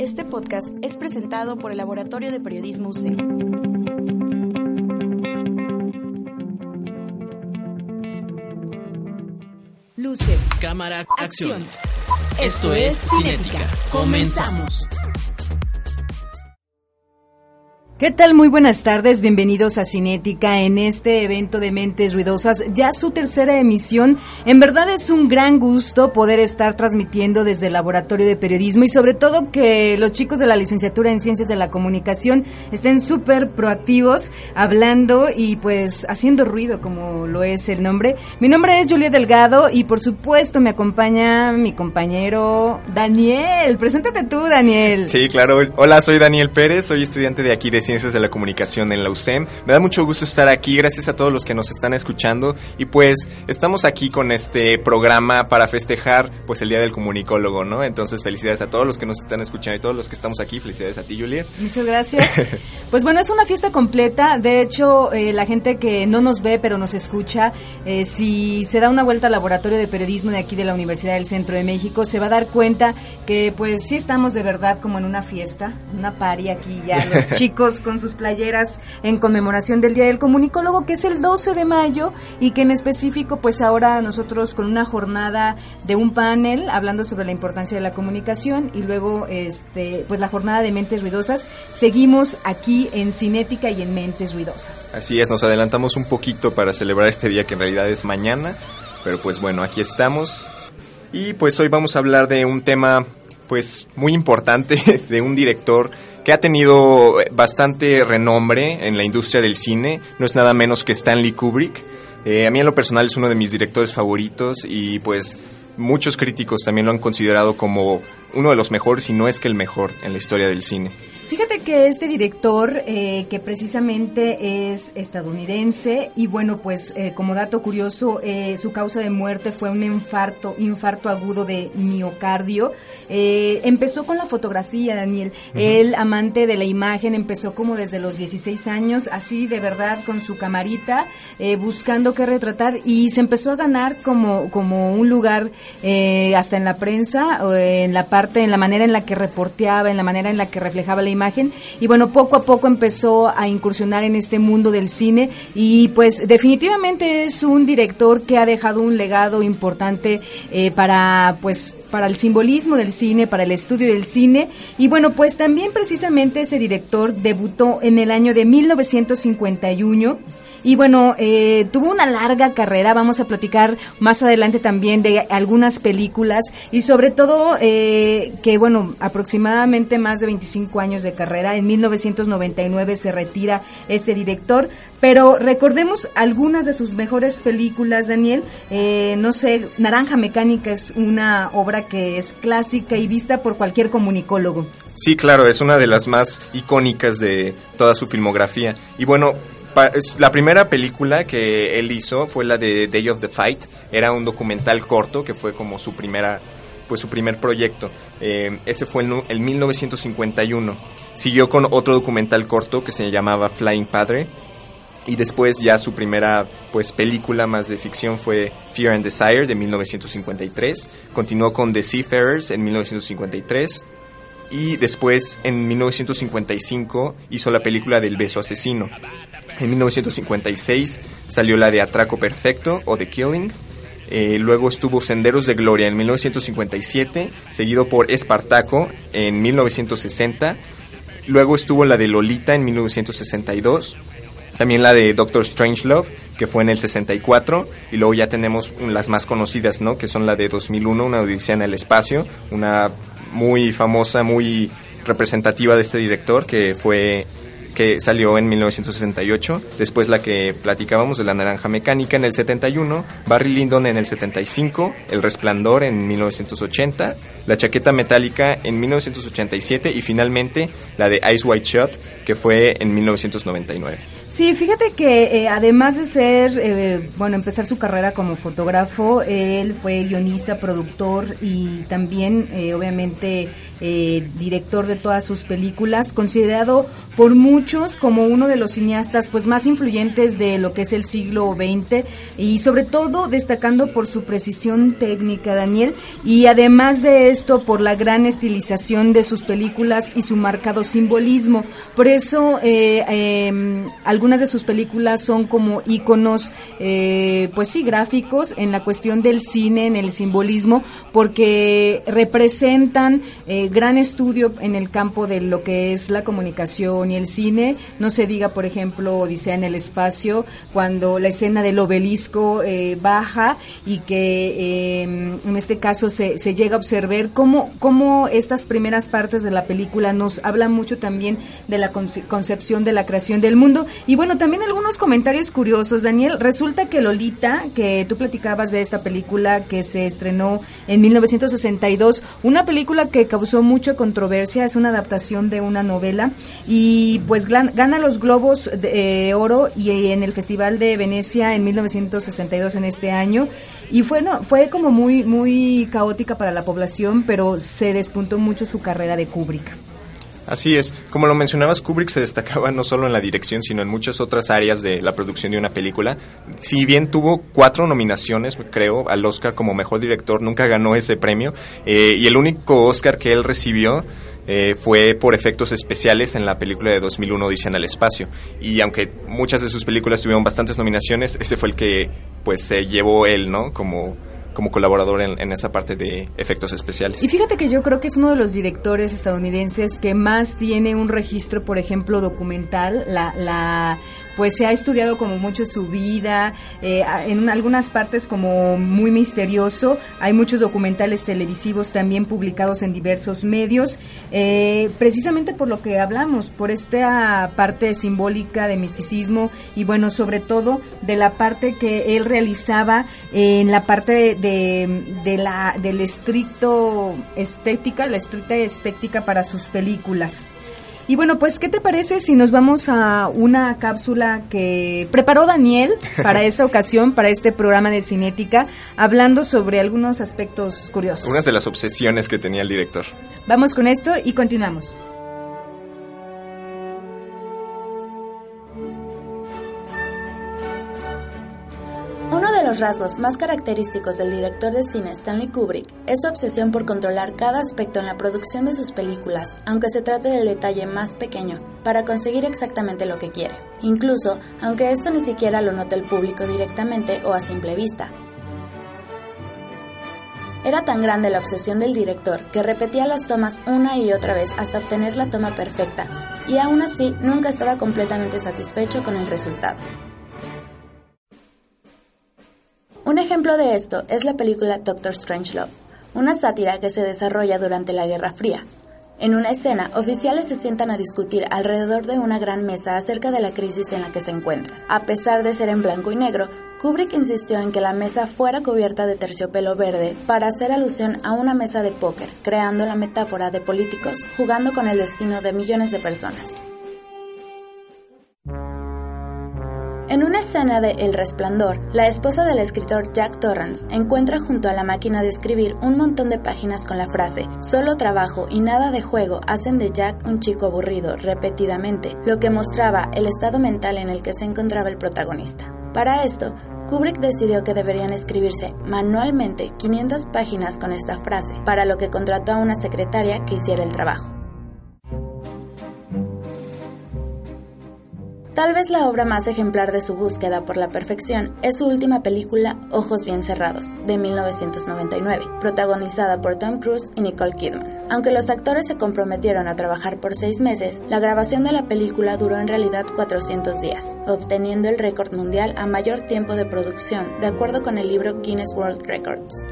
Este podcast es presentado por el Laboratorio de Periodismo UC. Luces, cámara, acción. Esto, es Cinética. Comenzamos. ¿Qué tal? Muy buenas tardes, bienvenidos a Cinética en este evento de Mentes Ruidosas, ya su tercera emisión. En verdad es un gran gusto poder estar transmitiendo desde el Laboratorio de Periodismo y sobre todo que los chicos de la licenciatura en Ciencias de la Comunicación estén súper proactivos, hablando y pues haciendo ruido como lo es el nombre. Mi nombre es Julia Delgado y por supuesto me acompaña mi compañero Daniel. Preséntate tú, Daniel. Sí, claro. Hola, soy Daniel Pérez, soy estudiante de aquí de Ciencias de la Comunicación en la UCEM. Me da mucho gusto estar aquí, gracias a todos los que nos están escuchando y pues estamos aquí con este programa para festejar pues el Día del Comunicólogo, ¿no? Entonces felicidades a todos los que nos están escuchando y todos los que estamos aquí, felicidades a ti, Juliet. Muchas gracias. pues bueno, es una fiesta completa, de hecho eh, la gente que no nos ve pero nos escucha, eh, si se da una vuelta al laboratorio de periodismo de aquí de la Universidad del Centro de México, se va a dar cuenta que pues sí estamos de verdad como en una fiesta, una pari aquí ya, los chicos con sus playeras en conmemoración del Día del Comunicólogo, que es el 12 de mayo y que en específico, pues ahora nosotros con una jornada de un panel hablando sobre la importancia de la comunicación y luego, este, pues la jornada de Mentes Ruidosas, seguimos aquí en Cinética y en Mentes Ruidosas. Así es, nos adelantamos un poquito para celebrar este día que en realidad es mañana, pero pues bueno, aquí estamos. Y pues hoy vamos a hablar de un tema pues muy importante de un director que ha tenido bastante renombre en la industria del cine, no es nada menos que Stanley Kubrick. Eh, a mí en lo personal es uno de mis directores favoritos y pues muchos críticos también lo han considerado como uno de los mejores, si no es que el mejor en la historia del cine. Fíjate que este director, eh, que precisamente es estadounidense, y bueno, pues eh, como dato curioso, eh, su causa de muerte fue un infarto, infarto agudo de miocardio. Empezó con la fotografía, Daniel. El amante de la imagen empezó como desde los 16 años, así de verdad con su camarita, buscando qué retratar, y se empezó a ganar como, como un lugar hasta en la prensa, en la parte, en la manera en la que reporteaba, en la manera en la que reflejaba la imagen y bueno, poco a poco empezó a incursionar en este mundo del cine y pues definitivamente es un director que ha dejado un legado importante eh, para pues para el simbolismo del cine, para el estudio del cine. Y bueno, pues también precisamente ese director debutó en el año de 1951 y bueno, eh, tuvo una larga carrera, vamos a platicar más adelante también de algunas películas y sobre todo eh, que bueno, aproximadamente más de 25 años de carrera, en 1999 se retira este director, pero recordemos algunas de sus mejores películas, Daniel, eh, no sé, Naranja Mecánica es una obra que es clásica y vista por cualquier comunicólogo. Sí, claro, es una de las más icónicas de toda su filmografía. Y bueno, la primera película que él hizo fue la de Day of the Fight. Era un documental corto que fue como su primera, pues su primer proyecto. Eh, ese fue en el 1951. Siguió con otro documental corto que se llamaba Flying Padre. Y después ya su primera pues película más de ficción fue Fear and Desire de 1953. Continuó con The Seafarers en 1953 y después en 1955 hizo la película del beso asesino. En 1956 salió la de Atraco Perfecto o The Killing. Eh, luego estuvo Senderos de Gloria en 1957, seguido por Espartaco en 1960. Luego estuvo la de Lolita en 1962. También la de Doctor Strangelove, que fue en el 64. Y luego ya tenemos las más conocidas, ¿no? Que son la de 2001, Una Odisea en el Espacio. Una muy famosa, muy representativa de este director, que fue que salió en 1968, después la que platicábamos de La Naranja Mecánica en el 71, Barry Lyndon en el 75, El Resplandor en 1980, La Chaqueta Metálica en 1987 y finalmente la de Ice White Shot que fue en 1999. Sí, fíjate que eh, además de ser, eh, bueno, empezar su carrera como fotógrafo, él fue guionista, productor y también, eh, obviamente, director de todas sus películas, considerado por muchos como uno de los cineastas pues más influyentes de lo que es el siglo XX y sobre todo destacando por su precisión técnica, Daniel, y además de esto por la gran estilización de sus películas y su marcado simbolismo. Por eso eh, em, algunas de sus películas son como íconos, eh, pues sí, gráficos en la cuestión del cine, en el simbolismo, porque representan eh, gran estudio en el campo de lo que es la comunicación y el cine. No se diga, por ejemplo, Odisea en el espacio, cuando la escena del obelisco baja y que em, en este caso se, se llega a observar cómo, cómo estas primeras partes de la película nos hablan mucho también de la concepción de la creación del mundo. Y bueno, también algunos comentarios curiosos, Daniel. Resulta que Lolita, que tú platicabas de esta película que se estrenó en 1962, una película que causó mucha controversia, es una adaptación de una novela y pues gana los Globos de eh, Oro y en el Festival de Venecia en 1962 en este año y fue no, fue como muy muy caótica para la población, pero se despuntó mucho su carrera de Kubrick. Así es, como lo mencionabas, Kubrick se destacaba no solo en la dirección, sino en muchas otras áreas de la producción de una película. Si bien tuvo cuatro nominaciones, creo, al Oscar como mejor director, nunca ganó ese premio. Eh, y el único Oscar que él recibió eh, fue por efectos especiales en la película de 2001 Odisea en el espacio. Y aunque muchas de sus películas tuvieron bastantes nominaciones, ese fue el que pues se llevó él, ¿no? Como como colaborador en, esa parte de efectos especiales. Y fíjate que yo creo que es uno de los directores estadounidenses que más tiene un registro, por ejemplo, documental. La, la pues se ha estudiado como mucho su vida, eh, en algunas partes como muy misterioso. Hay muchos documentales televisivos también publicados en diversos medios, eh, precisamente por lo que hablamos, por esta parte simbólica de misticismo y bueno, sobre todo de la parte que él realizaba en la parte de, de la, del estricto estética, la estricta estética para sus películas. Y bueno, pues, ¿qué te parece si nos vamos a una cápsula que preparó Daniel para esta ocasión, para este programa de Cinética, hablando sobre algunos aspectos curiosos? Unas de las obsesiones que tenía el director. Vamos con esto y continuamos. Los rasgos más característicos del director de cine Stanley Kubrick es su obsesión por controlar cada aspecto en la producción de sus películas, aunque se trate del detalle más pequeño, para conseguir exactamente lo que quiere, incluso aunque esto ni siquiera lo note el público directamente o a simple vista. Era tan grande la obsesión del director que repetía las tomas una y otra vez hasta obtener la toma perfecta, y aún así nunca estaba completamente satisfecho con el resultado. Un ejemplo de esto es la película Doctor Strangelove, una sátira que se desarrolla durante la Guerra Fría. En una escena, oficiales se sientan a discutir alrededor de una gran mesa acerca de la crisis en la que se encuentran. A pesar de ser en blanco y negro, Kubrick insistió en que la mesa fuera cubierta de terciopelo verde para hacer alusión a una mesa de póker, creando la metáfora de políticos jugando con el destino de millones de personas. Escena de El Resplandor, la esposa del escritor Jack Torrance encuentra junto a la máquina de escribir un montón de páginas con la frase Solo trabajo y nada de juego hacen de Jack un chico aburrido repetidamente, lo que mostraba el estado mental en el que se encontraba el protagonista. Para esto, Kubrick decidió que deberían escribirse manualmente 500 páginas con esta frase, para lo que contrató a una secretaria que hiciera el trabajo. Tal vez la obra más ejemplar de su búsqueda por la perfección es su última película Ojos bien cerrados, de 1999, protagonizada por Tom Cruise y Nicole Kidman. Aunque los actores se comprometieron a trabajar por seis meses, la grabación de la película duró en realidad 400 días, obteniendo el récord mundial a mayor tiempo de producción, de acuerdo con el libro Guinness World Records.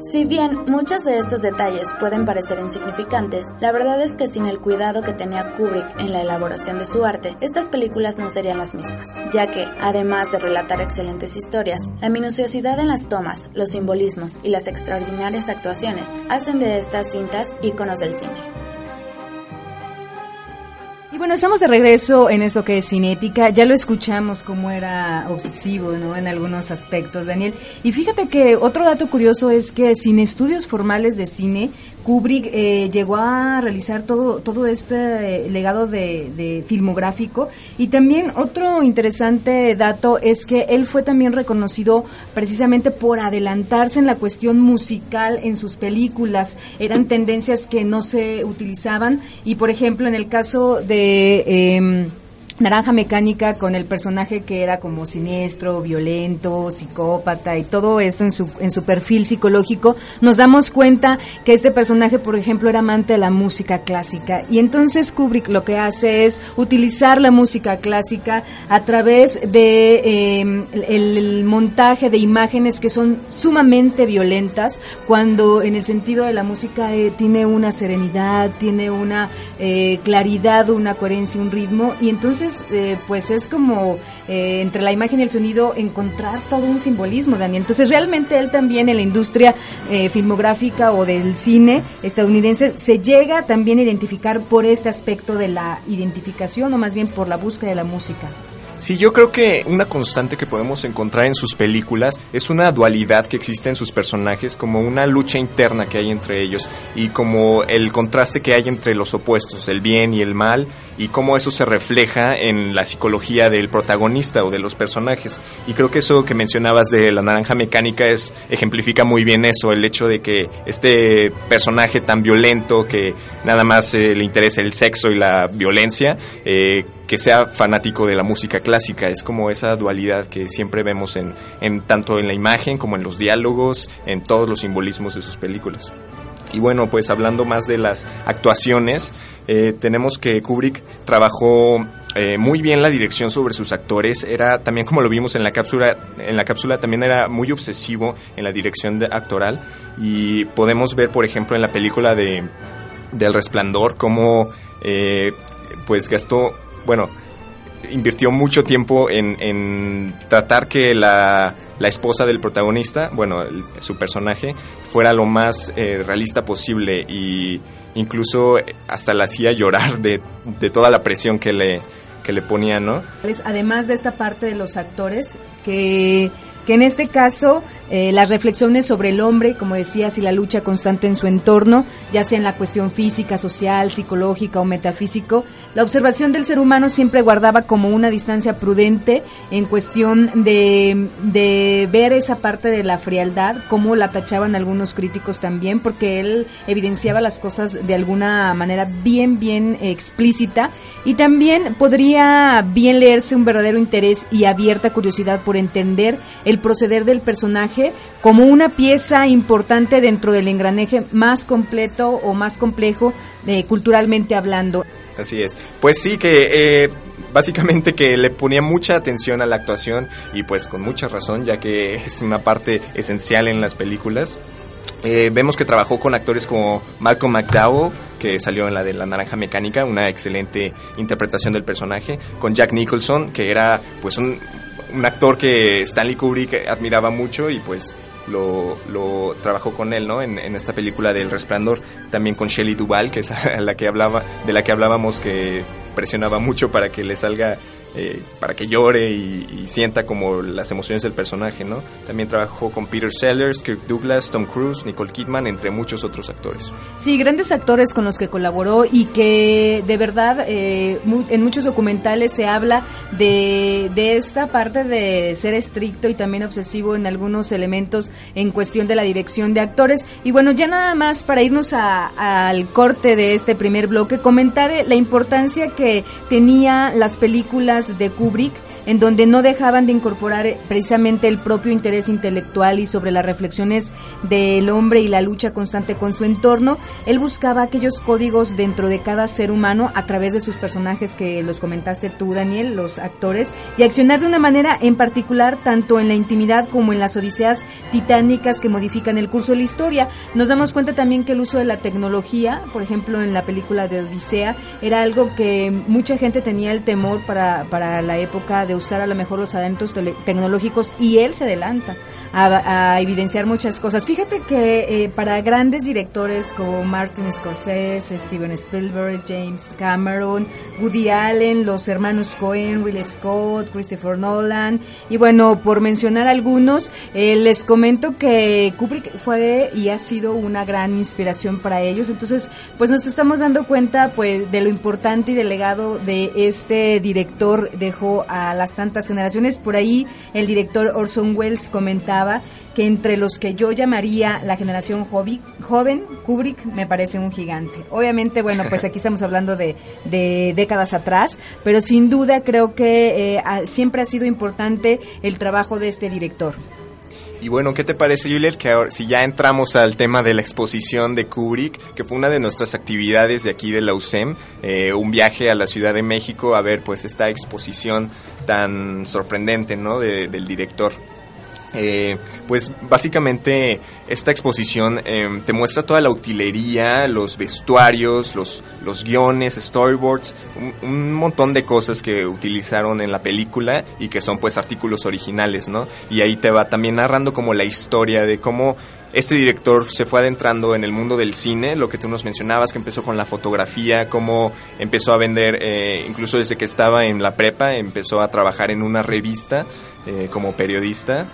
Si bien muchos de estos detalles pueden parecer insignificantes, la verdad es que sin el cuidado que tenía Kubrick en la elaboración de su arte, estas películas no serían las mismas, ya que, además de relatar excelentes historias, la minuciosidad en las tomas, los simbolismos y las extraordinarias actuaciones hacen de estas cintas íconos del cine bueno, estamos de regreso en eso que es cinética. Ya lo escuchamos cómo era obsesivo, ¿no? En algunos aspectos, Daniel. Y fíjate que otro dato curioso es que sin estudios formales de cine, Kubrick eh, llegó a realizar todo, todo este eh, legado de, filmográfico. Y también otro interesante dato es que él fue también reconocido precisamente por adelantarse en la cuestión musical en sus películas. Eran tendencias que no se utilizaban y, por ejemplo, en el caso de... Em, Naranja Mecánica con el personaje que era como siniestro, violento, psicópata y todo esto en su, en su perfil psicológico, nos damos cuenta que este personaje, por ejemplo, era amante de la música clásica. Y entonces Kubrick lo que hace es utilizar la música clásica a través de em, el, montaje de imágenes que son sumamente violentas, cuando en el sentido de la música eh, tiene una serenidad, tiene una eh, claridad, una coherencia, un ritmo. Y entonces eh, pues es como eh, entre la imagen y el sonido encontrar todo un simbolismo, Daniel. Entonces, realmente él también en la industria eh, filmográfica o del cine estadounidense se llega también a identificar por este aspecto de la identificación o más bien por la búsqueda de la música. Sí, yo creo que una constante que podemos encontrar en sus películas es una dualidad que existe en sus personajes, como una lucha interna que hay entre ellos y como el contraste que hay entre los opuestos, el bien y el mal, y cómo eso se refleja en la psicología del protagonista o de los personajes. Y creo que eso que mencionabas de la naranja mecánica es ejemplifica muy bien eso, el hecho de que este personaje tan violento que nada más eh, le interesa el sexo y la violencia, eh, que sea fanático de la música clásica. Es como esa dualidad que siempre vemos en, en tanto en la imagen como en los diálogos, en todos los simbolismos de sus películas. Y bueno, pues hablando más de las actuaciones, eh, tenemos que Kubrick trabajó eh, muy bien la dirección sobre sus actores. Era también como lo vimos en la cápsula, en la cápsula también era muy obsesivo en la dirección de, actoral y podemos ver, por ejemplo, en la película de del Resplandor cómo eh, pues gastó, bueno, invirtió mucho tiempo en, en tratar que la, la, esposa del protagonista, bueno, su personaje, fuera lo más eh, realista posible y incluso hasta la hacía llorar de, de toda la presión que le, que le ponía, ¿no? Además de esta parte de los actores, que, que en este caso eh, las reflexiones sobre el hombre, como decías, y la lucha constante en su entorno, ya sea en la cuestión física, social, psicológica o metafísico, la observación del ser humano siempre guardaba como una distancia prudente en cuestión de, de ver esa parte de la frialdad, como la tachaban algunos críticos también, porque él evidenciaba las cosas de alguna manera bien, bien explícita. Y también podría bien leerse un verdadero interés y abierta curiosidad por entender el proceder del personaje como una pieza importante dentro del engranaje más completo o más complejo eh, culturalmente hablando. Así es. Pues sí que... Eh, básicamente que le ponía mucha atención a la actuación y pues con mucha razón ya que es una parte esencial en las películas. Eh, vemos que trabajó con actores como Malcolm McDowell, que salió en la de La Naranja Mecánica, una excelente interpretación del personaje, con Jack Nicholson, que era pues un, un actor que Stanley Kubrick admiraba mucho y pues lo, lo trabajó con él, ¿no? En, esta película del Resplandor, también con Shelley Duvall, que es la que hablaba, de la que hablábamos que presionaba mucho para que le salga eh, para que llore y, sienta como las emociones del personaje, ¿no? También trabajó con Peter Sellers, Kirk Douglas, Tom Cruise, Nicole Kidman, entre muchos otros actores. Sí, grandes actores con los que colaboró y que de verdad eh, en muchos documentales se habla de, de esta parte de ser estricto y también obsesivo en algunos elementos en cuestión de la dirección de actores. Y bueno, ya nada más para irnos al corte de este primer bloque, comentar la importancia que tenía las películas de Kubrick en donde no dejaban de incorporar eh, precisamente el propio interés intelectual y sobre las reflexiones del hombre y la lucha constante con su entorno. Él buscaba aquellos códigos dentro de cada ser humano a través de sus personajes que los comentaste tú, Daniel, los actores, y accionar de una manera en particular tanto en la intimidad como en las odiseas titánicas que modifican el curso de la historia. Nos damos cuenta también que el uso de la tecnología, por ejemplo en la película de Odisea, era algo que mucha gente tenía el temor para, para la época de usar a lo mejor los talentos tecnológicos y él se adelanta a, evidenciar muchas cosas. Fíjate que eh, para grandes directores como Martin Scorsese, Steven Spielberg, James Cameron, Woody Allen, los hermanos Cohen, Will Scott, Christopher Nolan, y bueno, por mencionar algunos, eh, les comento que Kubrick fue y ha sido una gran inspiración para ellos. Entonces, pues nos estamos dando cuenta pues de lo importante y del legado de este director dejó a las tantas generaciones. Por ahí el director Orson Welles comentaba que entre los que yo llamaría la generación joven, Kubrick me parece un gigante. Obviamente, bueno, pues aquí estamos hablando de, décadas atrás, pero sin duda creo que eh, siempre ha sido importante el trabajo de este director. Y bueno, ¿qué te parece, Juliet, que ahora, si ya entramos al tema de la exposición de Kubrick, que fue una de nuestras actividades de aquí de la USEM, eh, un viaje a la Ciudad de México a ver pues esta exposición tan sorprendente, ¿no?, del director. Eh, pues básicamente esta exposición em, te muestra toda la utilería, los vestuarios, los, los guiones, storyboards, un, montón de cosas que utilizaron en la película y que son pues artículos originales, ¿no? Y ahí te va también narrando como la historia de cómo este director se fue adentrando en el mundo del cine, lo que tú nos mencionabas, que empezó con la fotografía, cómo empezó a vender, eh, incluso desde que estaba en la prepa, empezó a trabajar en una revista eh, como periodista.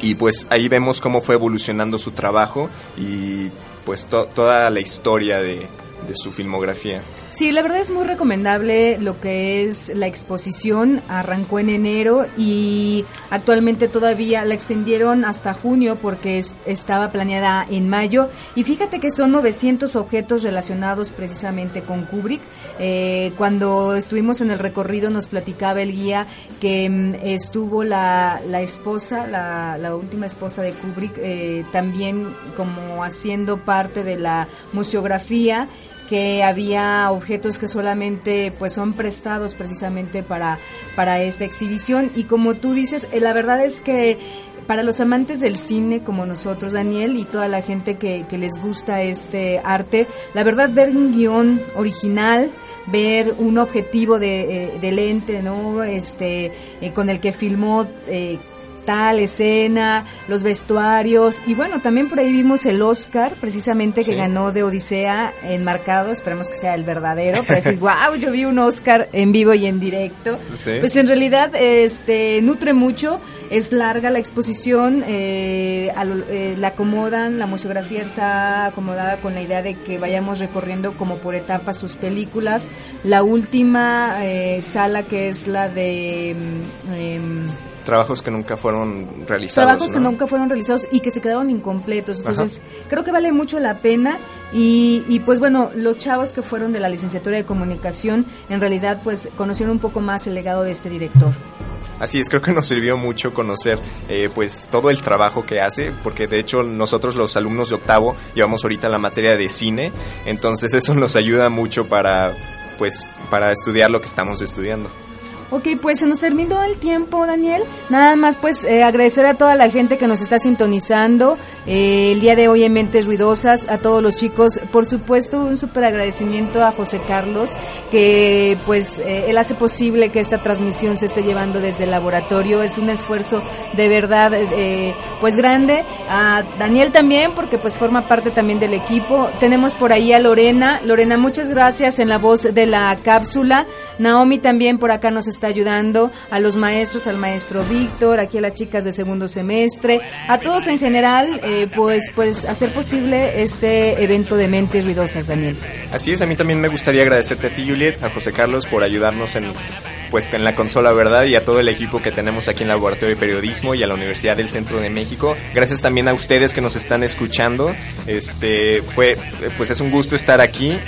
Y pues ahí vemos cómo fue evolucionando su trabajo y pues toda la historia de, de su filmografía. Sí, la verdad es muy recomendable lo que es la exposición. Arrancó en enero y actualmente todavía la extendieron hasta junio porque estaba planeada en mayo. Y fíjate que son 900 objetos relacionados precisamente con Kubrick. Eh, cuando estuvimos en el recorrido nos platicaba el guía que mm, estuvo la, la esposa, la, la, última esposa de Kubrick, eh, también como haciendo parte de la museografía que había objetos que solamente pues son prestados precisamente para, para esta exhibición y como tú dices, eh, la verdad es que para los amantes del cine como nosotros, Daniel, y toda la gente que, que les gusta este arte, la verdad ver un guion original, ver un objetivo de, eh, lente, ¿no? Este, eh, con el que filmó tal escena, los vestuarios y bueno, también por ahí vimos el Oscar precisamente que ganó de Odisea enmarcado, esperemos que sea el verdadero, para decir, wow, yo vi un Oscar en vivo y en directo. Pues en realidad este nutre mucho, es larga la exposición, eh, eh, la acomodan, la museografía está acomodada con la idea de que vayamos recorriendo como por etapas sus películas. La última eh, sala que es la de... Mm, em, trabajos que nunca fueron realizados. Trabajos que nunca fueron realizados y que se quedaron incompletos. Entonces, creo que vale mucho la pena. Y, y, pues bueno, los chavos que fueron de la licenciatura de comunicación, en realidad, pues conocieron un poco más el legado de este director. Así es, creo que nos sirvió mucho conocer eh, pues todo el trabajo que hace, porque de hecho nosotros los alumnos de octavo llevamos ahorita la materia de cine, entonces eso nos ayuda mucho para pues para estudiar lo que estamos estudiando. Ok, pues se nos terminó el tiempo, Daniel. Nada más, pues eh, agradecer a toda la gente que nos está sintonizando eh, el día de hoy en Mentes Ruidosas, a todos los chicos. Por supuesto, un súper agradecimiento a José Carlos, que pues eh, él hace posible que esta transmisión se esté llevando desde el laboratorio. Es un esfuerzo de verdad, pues grande. A Daniel también, porque pues forma parte también del equipo. Tenemos por ahí a Lorena. Lorena, muchas gracias en la voz de la cápsula. Naomi también por acá nos está ayudando, a los maestros, al maestro Víctor, aquí a las chicas de segundo semestre, a todos en general, eh, pues, pues hacer posible este evento de mentes ruidosas, Daniel. Así es, a mí también me gustaría agradecerte a ti, Juliet, a José Carlos por ayudarnos en pues en la consola verdad y a todo el equipo que tenemos aquí en el Laboratorio de Periodismo y a la Universidad del Centro de México. Gracias también a ustedes que nos están escuchando. Este fue pues es un gusto estar aquí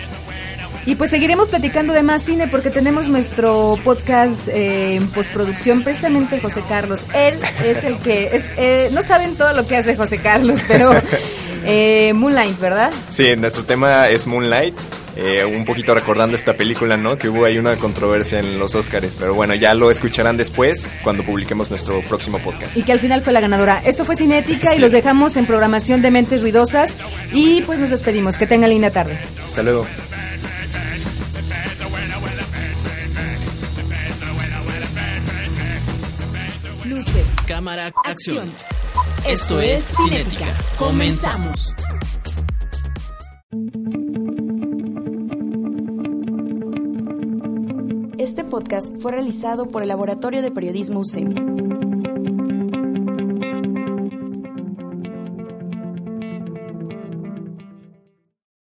y pues seguiremos platicando de más cine porque tenemos nuestro podcast eh, en postproducción, precisamente José Carlos. Él es el que es, eh, no saben todo lo que hace José Carlos, pero eh, Moonlight, ¿verdad? Sí, nuestro tema es Moonlight. un poquito recordando esta película, ¿no? Que hubo ahí una controversia en los Oscars, pero bueno, ya lo escucharán después cuando publiquemos nuestro próximo podcast. Y que al final fue la ganadora. Esto fue Cinética y los dejamos en programación de Mentes Ruidosas y pues nos despedimos. Que tengan linda tarde. Hasta luego. Cámara, acción. Esto es Cinética. Comenzamos. Este podcast fue realizado por el Laboratorio de Periodismo UCEM.